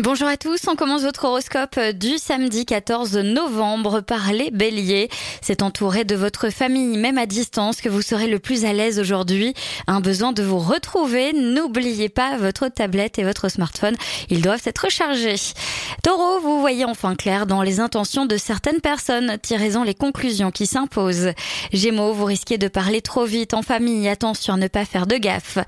Bonjour à tous, on commence votre horoscope du samedi 14 novembre par les béliers. C'est entouré de votre famille, même à distance, que vous serez le plus à l'aise aujourd'hui. Un besoin de vous retrouver, n'oubliez pas votre tablette et votre smartphone, ils doivent être rechargés. Taureau, vous voyez enfin clair dans les intentions de certaines personnes, tirez-en les conclusions qui s'imposent. Gémeaux, vous risquez de parler trop vite en famille, attention à ne pas faire de gaffe.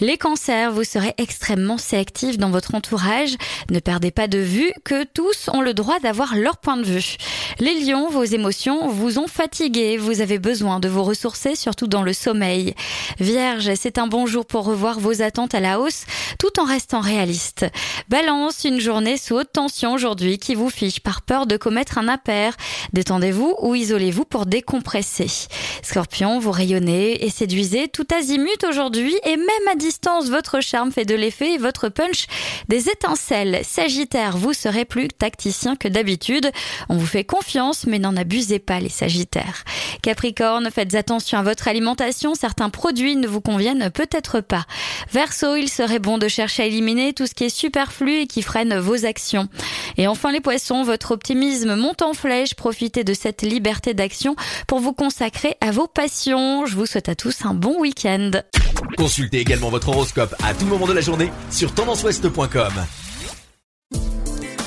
Les cancers, vous serez extrêmement sélectifs dans votre entourage, ne perdez pas de vue que tous ont le droit d'avoir leur point de vue. Les lions, vos émotions vous ont fatigué, vous avez besoin de vous ressourcer, surtout dans le sommeil. Vierge, c'est un bon jour pour revoir vos attentes à la hausse, tout en restant réaliste. Balance, une journée sous haute tension aujourd'hui qui vous fiche par peur de commettre un impair. Détendez-vous ou isolez-vous pour décompresser. Scorpion, vous rayonnez et séduisez tout azimut aujourd'hui et même à distance, votre charme fait de l'effet et votre punch des étincelles. Sagittaire, vous serez plus tacticien que d'habitude. On vous fait confiance, mais n'en abusez pas les Sagittaires. Capricorne, faites attention à votre alimentation, certains produits ne vous conviennent peut-être pas. Verseau, il serait bon de chercher à éliminer tout ce qui est superflu et qui freine vos actions. Et enfin les poissons, votre optimisme monte en flèche, profitez de cette liberté d'action pour vous consacrer à vos passions. Je vous souhaite à tous un bon week-end. Consultez également votre horoscope à tout moment de la journée sur tendanceouest.com.